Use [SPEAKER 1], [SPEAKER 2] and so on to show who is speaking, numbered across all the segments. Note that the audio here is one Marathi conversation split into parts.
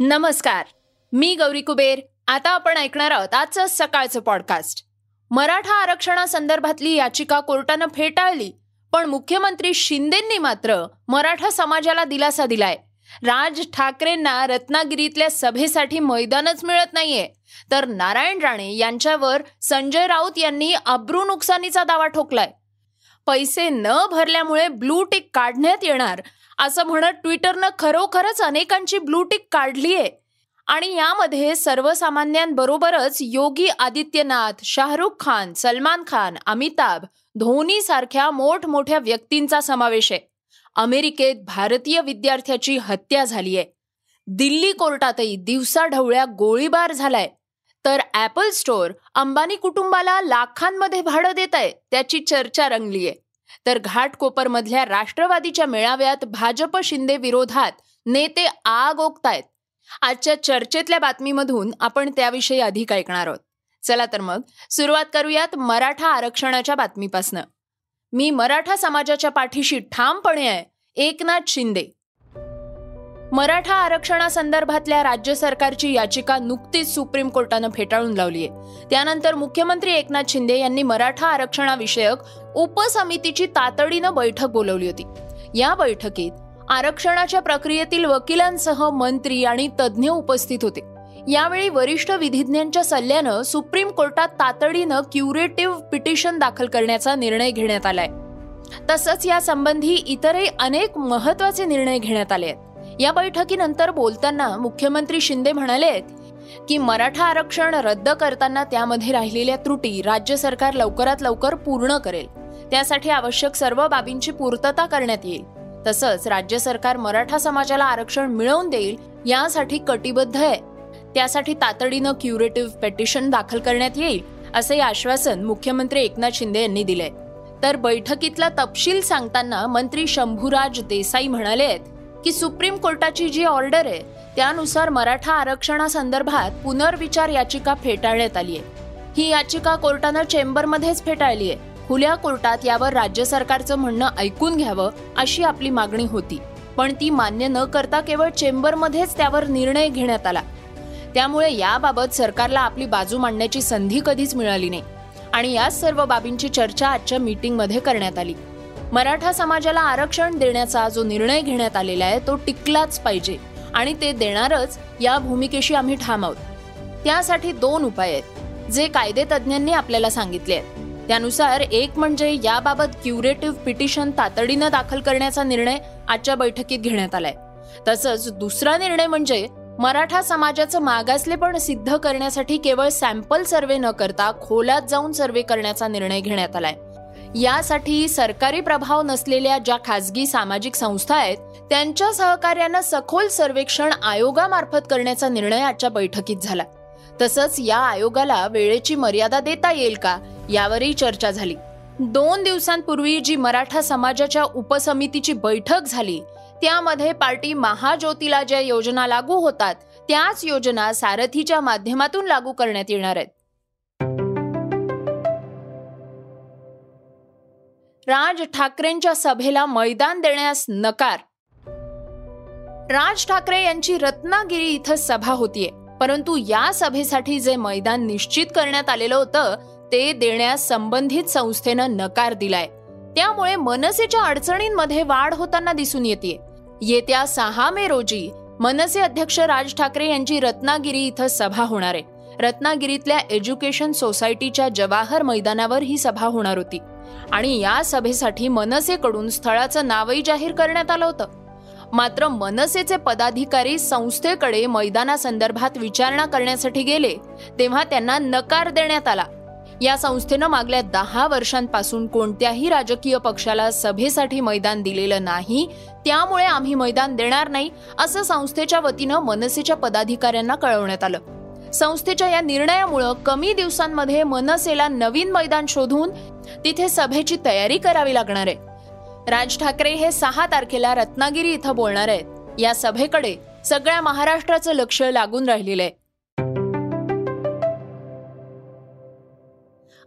[SPEAKER 1] नमस्कार. मी गौरी कुबेर. आता आपण ऐकणार आहोत आजचं सकाळचं पॉडकास्ट मराठा आरक्षणासंदर्भातली याचिका कोर्टानं फेटाळली पण मुख्यमंत्री शिंदेंनी मात्र मराठा समाजाला दिलासा दिलाय. राज ठाकरेंना रत्नागिरीतल्या सभेसाठी मैदानच मिळत नाहीये. तर नारायण राणे यांच्यावर संजय राऊत यांनी अब्रू नुकसानीचा दावा ठोकलाय. पैसे न भरल्यामुळे ब्लू टिक काढण्यात येणार असं म्हणत ट्विटरनं खरोखरच अनेकांची ब्लूटिक काढली आहे. आणि यामध्ये सर्वसामान्यांबरोबरच योगी आदित्यनाथ शाहरुख खान सलमान खान अमिताभ धोनी सारख्या मोठमोठ्या व्यक्तींचा समावेश आहे. अमेरिकेत भारतीय विद्यार्थ्याची हत्या झाली आहे. दिल्ली कोर्टातही दिवसाढवळ्या गोळीबार झालाय. तर ऍपल स्टोअर अंबानी कुटुंबाला लाखांमध्ये भाडं देत आहे त्याची चर्चा रंगली आहे तर घाटकोपरमधल्या राष्ट्रवादीच्या मेळाव्यात भाजप शिंदे विरोधात नेते आग ओकतायत. आजच्या चर्चेतल्या बातमीमधून आपण त्याविषयी अधिक ऐकणार आहोत. चला तर मग सुरुवात करूयात मराठा आरक्षणाच्या बातमीपासनं. मी मराठा समाजाच्या पाठीशी ठामपणे आहे. एकनाथ शिंदे. मराठा आरक्षणासंदर्भातल्या राज्य सरकारची याचिका नुकतीच सुप्रीम कोर्टानं फेटाळून लावली आहे त्यानंतर मुख्यमंत्री एकनाथ शिंदे यांनी मराठा आरक्षणाविषयक उपसमितीची तातडीनं बैठक बोलवली होती. या बैठकीत आरक्षणाच्या प्रक्रियेतील वकिलांसह मंत्री आणि तज्ज्ञ उपस्थित होते. यावेळी वरिष्ठ विधिज्ञांच्या सल्ल्यानं सुप्रीम कोर्टात तातडीनं क्युरेटिव्ह पिटिशन दाखल करण्याचा निर्णय घेण्यात आलाय. तसंच यासंबंधी इतरही अनेक महत्त्वाचे निर्णय घेण्यात आले आहेत या बैठकीनंतर बोलताना मुख्यमंत्री शिंदे म्हणाले की मराठा आरक्षण रद्द करताना त्यामध्ये राहिलेल्या त्रुटी राज्य सरकार लवकरात लवकर पूर्ण करेल. त्यासाठी आवश्यक सर्व बाबींची पूर्तता करण्यात येईल. तसंच राज्य सरकार मराठा समाजाला आरक्षण मिळवून देईल यासाठी कटिबद्ध आहे. त्यासाठी तातडीनं क्युरेटिव्ह पेटिशन दाखल करण्यात येईल असे आश्वासन मुख्यमंत्री एकनाथ शिंदे यांनी दिले तर बैठकीतला तपशील सांगताना मंत्री शंभूराज देसाई म्हणाले आहेत की सुप्रीम कोर्टाची जी ऑर्डर आहे त्यानुसार मराठा आरक्षणासंदर्भात पुनर्विचार याचिका फेटाळण्यात आली आहे. ही याचिका कोर्टानं चेंबरमध्येच फेटाळली आहे. खुल्या कोर्टात यावर राज्य सरकारचं म्हणणं ऐकून घ्यावं अशी आपली मागणी होती. पण ती मान्य न करता केवळ चेंबरमध्येच त्यावर निर्णय घेण्यात आला. त्यामुळे याबाबत सरकारला आपली बाजू मांडण्याची संधी कधीच मिळाली नाही. आणि याच सर्व बाबींची चर्चा आजच्या मीटिंगमध्ये करण्यात आली. मराठा समाजाला आरक्षण देण्याचा जो निर्णय घेण्यात आलेला आहे तो टिकलाच पाहिजे. आणि ते देणारच या भूमिकेशी आम्ही ठाम आहोत. त्यासाठी दोन उपाय आहेत जे कायदे तज्ज्ञांनी आपल्याला सांगितले आहेत. त्यानुसार एक म्हणजे याबाबत क्युरेटिव्ह पिटिशन तातडीनं दाखल करण्याचा निर्णय आजच्या बैठकीत घेण्यात आलाय. तसंच दुसरा निर्णय म्हणजे मराठा समाजाचं मागासलेपण सिद्ध करण्यासाठी केवळ सॅम्पल सर्वे न करता खोलात जाऊन सर्वे करण्याचा निर्णय घेण्यात आलाय. यासाठी सरकारी प्रभाव नसलेल्या ज्या खासगी सामाजिक संस्था आहेत त्यांच्या सहकार्यानं सखोल सर्वेक्षण आयोगामार्फत करण्याचा निर्णय आजच्या बैठकीत झाला. तसंच या आयोगाला वेळेची मर्यादा देता येईल का यावरही चर्चा झाली. दोन दिवसांपूर्वी जी मराठा समाजाच्या उपसमितीची बैठक झाली त्यामध्ये पार्टी महाज्योतीला ज्या योजना लागू होतात त्याच योजना सारथीच्या माध्यमातून लागू करण्यात येणार आहेत. राज ठाकरेंच्या सभेला मैदान देण्यास नकार. राज ठाकरे यांची रत्नागिरी इथं सभा होतीये. परंतु या सभेसाठी जे मैदान निश्चित करण्यात आलेलं होतं ते देण्यास संबंधित संस्थेनं नकार दिलाय. त्यामुळे मनसेच्या अडचणींमध्ये वाढ होताना दिसून येते येत्या सहा मे रोजी मनसे अध्यक्ष राज ठाकरे यांची रत्नागिरी इथं सभा होणार आहे. रत्नागिरीतल्या एज्युकेशन सोसायटीच्या जवाहर मैदानावर ही सभा होणार होती. आणि या सभेसाठी मनसेकडून स्थळाचं नावही जाहीर करण्यात आलं होतं. मात्र मनसेचे पदाधिकारी संस्थेकडे मैदानासंदर्भात विचारणा करण्यासाठी गेले तेव्हा त्यांना नकार देण्यात आला. या संस्थेनं मागल्या दहा वर्षांपासून कोणत्याही राजकीय पक्षाला सभेसाठी मैदान दिलेलं नाही त्यामुळे आम्ही मैदान देणार नाही असं संस्थेच्या वतीनं मनसेच्या पदाधिकाऱ्यांना कळवण्यात आलं. संस्थेच्या या निर्णयामुळं कमी दिवसांमध्ये मनसेला नवीन मैदान शोधून तिथे सभेची तयारी करावी लागणार आहे. राज ठाकरे हे सहा तारखेला रत्नागिरी इथं बोलणार आहेत. या सभेकडे सगळ्या महाराष्ट्राचं लक्ष लागून राहिलेलं आहे.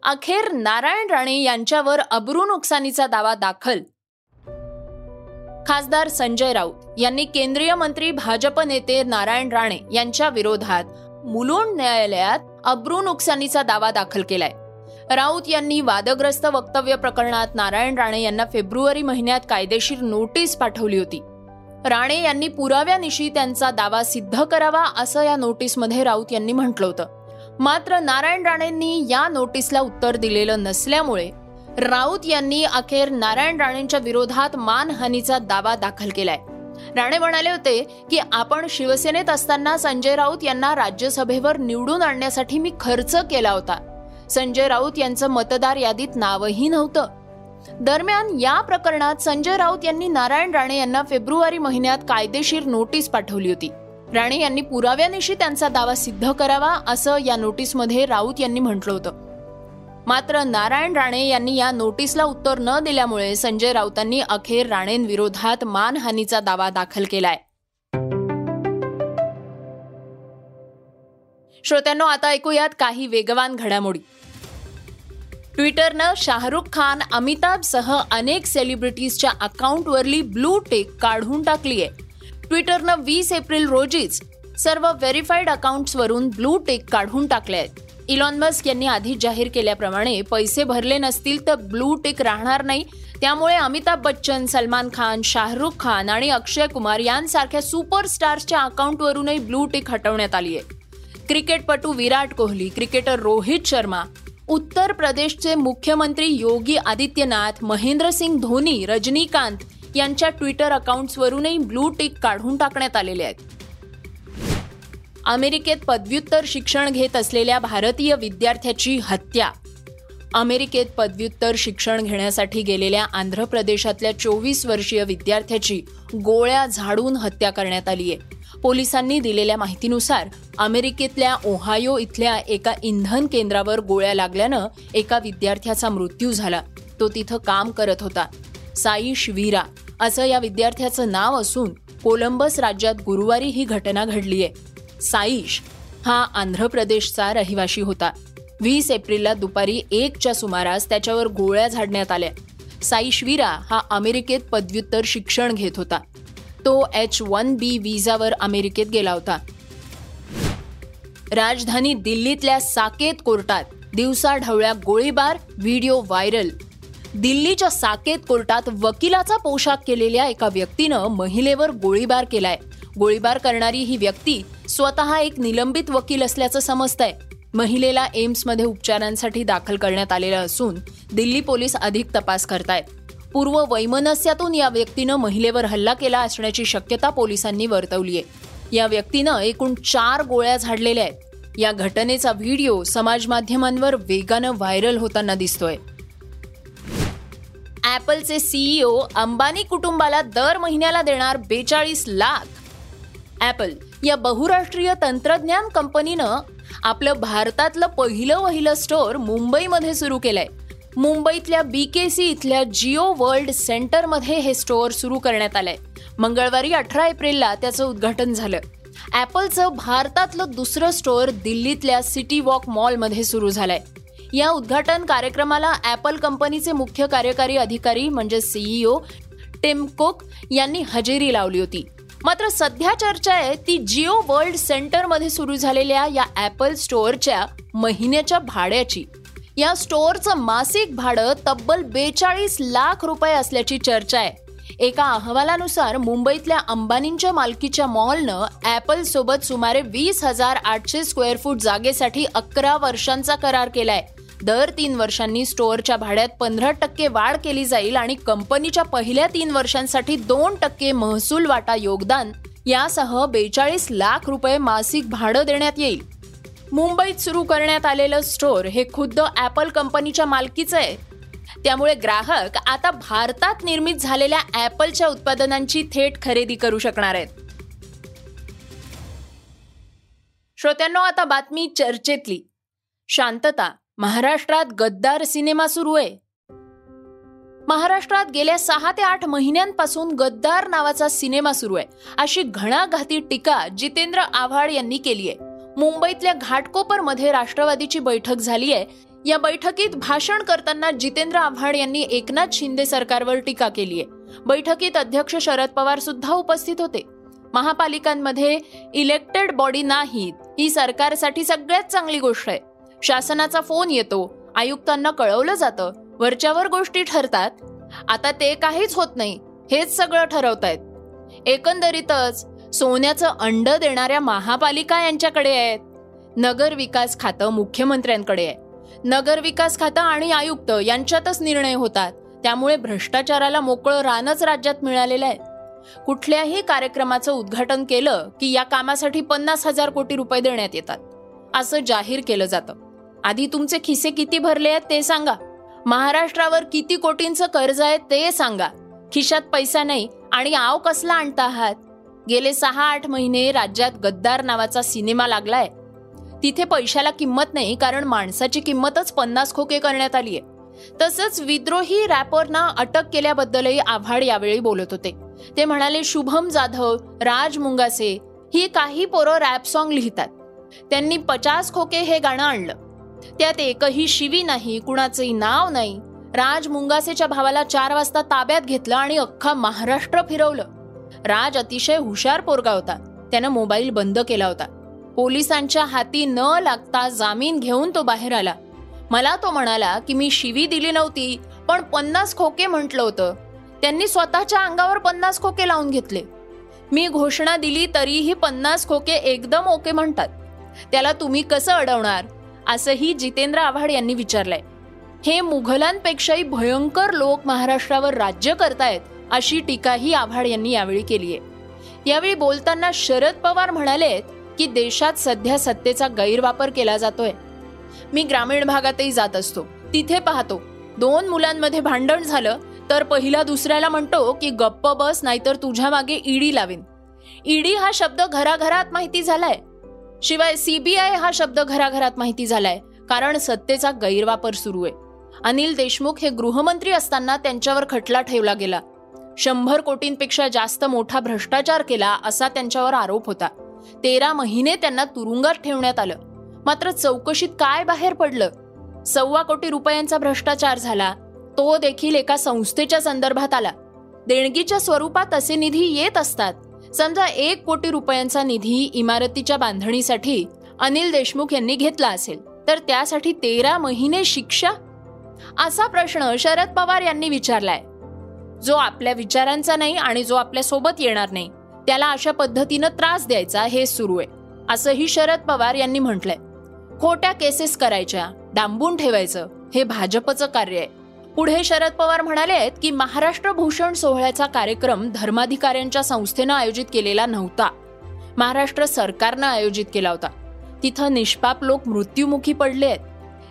[SPEAKER 1] अखेर नारायण राणे यांच्यावर अब्रू नुकसानीचा दावा दाखल. खासदार संजय राऊत यांनी केंद्रीय मंत्री भाजप नेते नारायण राणे यांच्या विरोधात मुलुंड न्यायालयात अब्रू नुकसानीचा दावा दाखल केलाय. राऊत यांनी वादग्रस्त वक्तव्य प्रकरणात नारायण राणे यांना फेब्रुवारी महिन्यात कायदेशीर नोटीस पाठवली होती. राणे यांनी पुराव्यानिशी त्यांचा दावा सिद्ध करावा असं या नोटीसमध्ये राऊत यांनी म्हटलं होतं. मात्र नारायण राणेंनी या नोटीसला उत्तर दिलेलं नसल्यामुळे राऊत यांनी अखेर नारायण राणेंच्या विरोधात मानहानीचा दावा दाखल केलाय. राणे म्हणाले होते की आपण शिवसेनेत असताना संजय राऊत यांना राज्यसभेवर निवडून आणण्यासाठी मी खर्च केला होता. संजय राऊत यांचं मतदार यादीत नावही नव्हतं. दरम्यान या प्रकरणात संजय राऊत यांनी नारायण राणे यांना फेब्रुवारी महिन्यात कायदेशीर नोटीस पाठवली होती. राणे यांनी पुराव्यानिशी त्यांचा दावा सिद्ध करावा असं या नोटीसमध्ये राऊत यांनी म्हटलं होतं. मात्र नारायण राणे यांनी या नोटीसला उत्तर न दिल्यामुळे संजय राऊतांनी अखेर राणेंविरोधात मानहानीचा दावा दाखल केलाय. श्रोत्यांनो आता ऐकूयात काही वेगवान घडामोडी. ट्विटरनं शाहरुख खान अमिताभ सह अनेक सेलिब्रिटीजच्या अकाउंटवरली ब्लू टेक काढून टाकली आहे ट्विटरनं वीस एप्रिल रोजीच सर्व व्हेरीफाईड अकाउंट्सवरून ब्लू टेक काढून टाकले आहेत इलॉन मस्क यांनी आधी जाहीर केल्याप्रमाणे पैसे भरले नसतील तर ब्लू टिक राहणार नाही. त्यामुळे अमिताभ बच्चन सलमान खान शाहरुख खान आणि अक्षय कुमार यांसारख्या सुपरस्टार्सच्या अकाउंटवरूनही ब्लू टिक हटवण्यात आली आहे. क्रिकेटपटू विराट कोहली क्रिकेटर रोहित शर्मा उत्तर प्रदेशचे मुख्यमंत्री योगी आदित्यनाथ महेंद्रसिंग धोनी रजनीकांत यांच्या ट्विटर अकाउंट्सवरूनही ब्लू टिक काढून टाकण्यात आलेले आहेत. अमेरिकेत पदव्युत्तर शिक्षण घेत असलेल्या भारतीय विद्यार्थ्याची हत्या. अमेरिकेत पदव्युत्तर शिक्षण घेण्यासाठी गेलेल्या आंध्र प्रदेशातल्या चोवीस वर्षीय विद्यार्थ्याची गोळ्या झाडून हत्या करण्यात आली आहे. पोलिसांनी दिलेल्या माहितीनुसार अमेरिकेतल्या ओहायो इथल्या एका इंधन केंद्रावर गोळ्या लागल्यानं एका विद्यार्थ्याचा मृत्यू झाला. तो तिथं काम करत होता. साई वीरा असं या विद्यार्थ्याचं नाव असून कोलंबस राज्यात गुरुवारी ही घटना घडली आहे साईश हा आंध्र प्रदेशचा रहिवाशी होता. वीस एप्रिलला दुपारी एकच्या सुमारास त्याच्यावर गोळ्या झाडण्यात आल्या. साईशवीरा हा अमेरिकेत पदव्युत्तर शिक्षण घेत होता. तो एच वन बी विजावर अमेरिकेत गेला होता. राजधानी दिल्लीतल्या साकेत कोर्टात दिवसा ढवळ्या गोळीबार व्हिडिओ व्हायरल. दिल्लीच्या साकेत कोर्टात वकिलाचा पोशाख केलेल्या एका व्यक्तीनं महिलेवर गोळीबार केलाय. गोळीबार करणारी ही व्यक्ती स्वतः एक निलंबित वकील असल्याचं समजतंय. महिलेला एम्समध्ये उपचारांसाठी दाखल करण्यात आलेलं असून दिल्ली पोलीस अधिक तपास करतायत. पूर्व वैमनस्यातून या व्यक्तीनं महिलेवर हल्ला केला असण्याची शक्यता पोलिसांनी वर्तवली आहे. या व्यक्तीनं एकूण चार गोळ्या झाडलेल्या आहेत. या घटनेचा व्हिडिओ समाज माध्यमांवर वेगानं व्हायरल होताना दिसतोय. ॲपलचे सीईओ अंबानी कुटुंबाला दर महिन्याला देणार बेचाळीस लाख. ॲपल या बहुराष्ट्रीय तंत्रज्ञान कंपनीनं आपलं भारतातलं पहिलं वहिलं स्टोअर मुंबईमध्ये सुरू केलंय. मुंबईतल्या बी के सी इथल्या जिओ वर्ल्ड सेंटरमध्ये हे स्टोअर सुरू करण्यात आलंय. मंगळवारी अठरा एप्रिलला त्याचं उद्घाटन झालं. ॲपलचं भारतातलं दुसरं स्टोअर दिल्लीतल्या सिटी वॉक मॉलमध्ये सुरू झालंय. या उद्घाटन कार्यक्रमाला ॲपल कंपनीचे मुख्य कार्यकारी अधिकारी म्हणजे सीईओ टिम कुक यांनी हजेरी लावली होती. मात्र सध्या चर्चा आहे ती जिओ वर्ल्ड सेंटरमध्ये सुरू झालेल्या या ॲपल स्टोअरच्या महिन्याच्या भाड्याची. या स्टोअरचं मासिक भाडं तब्बल बेचाळीस लाख रुपये असल्याची चर्चा आहे. एका अहवालानुसार मुंबईतल्या अंबानींच्या मालकीच्या मॉलनं ॲपल सोबत सुमारे वीस हजार आठशे स्क्वेअर फूट जागेसाठी अकरा वर्षांचा करार केलाय. दर तीन वर्षांनी स्टोअरच्या भाड्यात पंधरा टक्के वाढ केली जाईल आणि कंपनीच्या पहिल्या तीन वर्षांसाठी दोन टक्के महसूल वाटा योगदान यासह बेचाळीस लाख रुपये मासिक भाडं देण्यात येईल. मुंबईत सुरू करण्यात आलेलं स्टोअर हे खुद्द ॲपल कंपनीच्या मालकीचं आहे. त्यामुळे ग्राहक आता भारतात निर्मित झालेल्या ॲपलच्या उत्पादनांची थेट खरेदी करू शकणार आहेत. श्रोत्यांनो आता बातमी चर्चेतली. शांतता महाराष्ट्रात गद्दार सिनेमा सुरू आहे. महाराष्ट्रात गेल्या सहा ते आठ महिन्यांपासून गद्दार नावाचा सिनेमा सुरू आहे. अशी घणाघाती टीका जितेंद्र आव्हाड यांनी केली आहे. मुंबईतल्या घाटकोपरमध्ये राष्ट्रवादीची बैठक झाली आहे. या बैठकीत भाषण करताना जितेंद्र आव्हाड यांनी एकनाथ शिंदे सरकारवर टीका केली आहे. बैठकीत अध्यक्ष शरद पवार सुद्धा उपस्थित होते. महापालिकांमध्ये इलेक्टेड बॉडी नाहीत. ही सरकारसाठी सगळ्यात चांगली गोष्ट आहे. शासनाचा फोन येतो आयुक्तांना कळवलं जातं वरच्यावर गोष्टी ठरतात. आता ते काहीच होत नाही हेच सगळं ठरवतायत. एकंदरीतच सोन्याचं अंड देणाऱ्या महापालिका यांच्याकडे आहेत. नगर विकास खातं मुख्यमंत्र्यांकडे आहे. नगर विकास खातं आणि आयुक्त यांच्यातच निर्णय होतात. त्यामुळे भ्रष्टाचाराला मोकळं रानच राज्यात मिळालेलं आहे. कुठल्याही कार्यक्रमाचं उद्घाटन केलं की या कामासाठी पन्नास हजार कोटी रुपये देण्यात येतात. असं जाहीर केलं जातं. आधी तुमचे खिसे किती भरले आहेत ते सांगा. महाराष्ट्रावर किती कोटींचं कर्ज आहे ते सांगा. खिशात पैसा नाही आणि आव कसला आणता आहात? गेले सहा आठ महिने राज्यात गद्दार नावाचा सिनेमा लागलाय. तिथे पैशाला किंमत नाही कारण माणसाची किंमतच पन्नास खोके करण्यात आली आहे तसंच विद्रोही रॅपरना अटक केल्याबद्दलही आव्हाड यावेळी बोलत होते. ते म्हणाले शुभम जाधव राज मुंगासे ही काही पोरं रॅप सॉन्ग लिहितात. त्यांनी पचास खोके हे गाणं आणलं. त्यात एकही शिवी नाही कुणाचंही नाव नाही. राज मुंगासेच्या भावाला चार वाजता ताब्यात घेतलं आणि अख्खा महाराष्ट्र फिरवलं. राज अतिशय हुशार पोरगा होता. त्यानं मोबाईल बंद केला होता. पोलिसांच्या हाती न लागता जामीन घेऊन तो बाहेर आला. मला तो म्हणाला की मी शिवी दिली नव्हती पण पन्नास खोके म्हटलं होतं. त्यांनी स्वतःच्या अंगावर पन्नास खोके लावून घेतले. मी घोषणा दिली तरीही पन्नास खोके एकदम ओके म्हणतात. त्याला तुम्ही कसं अडवणार? असंही जितेंद्र आव्हाड यांनी विचारलंय. हे मुघलांपेक्षाही भयंकर लोक महाराष्ट्रावर राज्य करतायत अशी टीकाही आव्हाड यांनी यावेळी केली आहे यावेळी बोलताना शरद पवार म्हणाले की देशात सध्या सत्तेचा गैरवापर केला जातोय. मी ग्रामीण भागातही जात असतो. तिथे पाहतो. दोन मुलांमध्ये भांडण झालं तर पहिला दुसऱ्याला म्हणतो की गप्प बस नाहीतर तुझ्या मागे ईडी लावीन. ईडी हा शब्द घराघरात माहिती झालाय. शिवाय सीबीआय हा शब्द घराघरात माहिती झालाय कारण सत्तेचा गैरवापर सुरू आहे. अनिल देशमुख हे गृहमंत्री असताना त्यांच्यावर खटला ठेवला गेला. शंभर कोटींपेक्षा जास्त मोठा भ्रष्टाचार केला असा त्यांच्यावर आरोप होता. तेरा महिने त्यांना तुरुंगात ठेवण्यात आलं. मात्र चौकशीत काय बाहेर पडलं? सव्वा कोटी रुपयांचा भ्रष्टाचार झाला. तो देखील एका संस्थेच्या संदर्भात आला. देणगीच्या स्वरूपात असे निधी येत असतात. समजा एक कोटी रुपयांचा निधी इमारतीच्या बांधणीसाठी अनिल देशमुख यांनी घेतला असेल तर त्यासाठी तेरा महिने शिक्षा? असा प्रश्न शरद पवार यांनी विचारलाय. जो आपल्या विचारांचा नाही आणि जो आपल्यासोबत येणार नाही त्याला अशा पद्धतीनं त्रास द्यायचा हे सुरू आहे असंही शरद पवार यांनी म्हटलंय. खोट्या केसेस करायच्या डांबून ठेवायचं हे भाजपचं कार्य आहे. पुढे शरद पवार म्हणाले आहेत की महाराष्ट्र भूषण सोहळ्याचा कार्यक्रम धर्माधिकाऱ्यांच्या संस्थेनं आयोजित केलेला नव्हता. महाराष्ट्र सरकारनं आयोजित केला होता. तिथं निष्पाप लोक मृत्युमुखी पडले आहेत.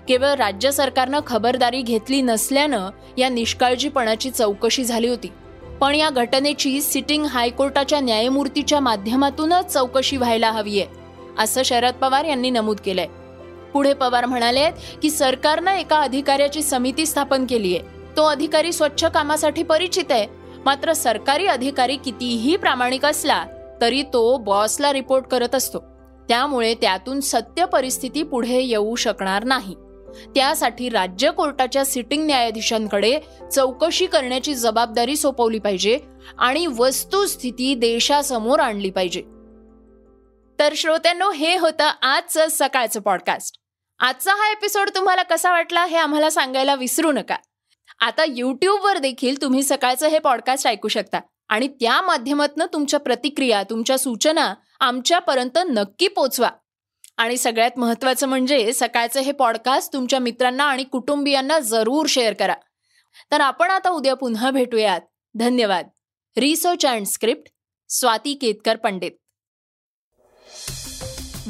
[SPEAKER 1] केवळ राज्य सरकारनं खबरदारी घेतली नसल्यानं या निष्काळजीपणाची चौकशी झाली होती. पण या घटनेची सिटिंग हायकोर्टाच्या न्यायमूर्तीच्या माध्यमातूनच चौकशी व्हायला हवी आहे असं शरद पवार यांनी नमूद केलंय. पुढे पवार म्हणाले की सरकारनं एका अधिकाऱ्याची समिती स्थापन केली आहे तो अधिकारी स्वच्छ कामासाठी परिचित आहे. मात्र सरकारी अधिकारी कितीही प्रामाणिक असला तरी तो बॉसला रिपोर्ट करत असतो. त्यामुळे त्यातून सत्य परिस्थिती पुढे येऊ शकणार नाही. त्यासाठी राज्य कोर्टाच्या सिटिंग न्यायाधीशांकडे चौकशी करण्याची जबाबदारी सोपवली पाहिजे आणि वस्तुस्थिती देशासमोर आणली पाहिजे. तर श्रोत्यांनो हे होतं आजचं सकाळचं पॉडकास्ट आजचा हा एपिसोड तुम्हाला कसा वाटला हे आम्हाला सांगायला विसरू नका. आता यूट्यूबवर देखील तुम्ही सकाळचं हे पॉडकास्ट ऐकू शकता आणि त्या माध्यमातून तुमच्या प्रतिक्रिया तुमच्या सूचना आमच्यापर्यंत नक्की पोचवा. आणि सगळ्यात महत्त्वाचं म्हणजे सकाळचं हे पॉडकास्ट तुमच्या मित्रांना आणि कुटुंबियांना जरूर शेअर करा. तर आपण आता उद्या पुन्हा भेटूयात. धन्यवाद. Research and script Swati Ketkar Pandit.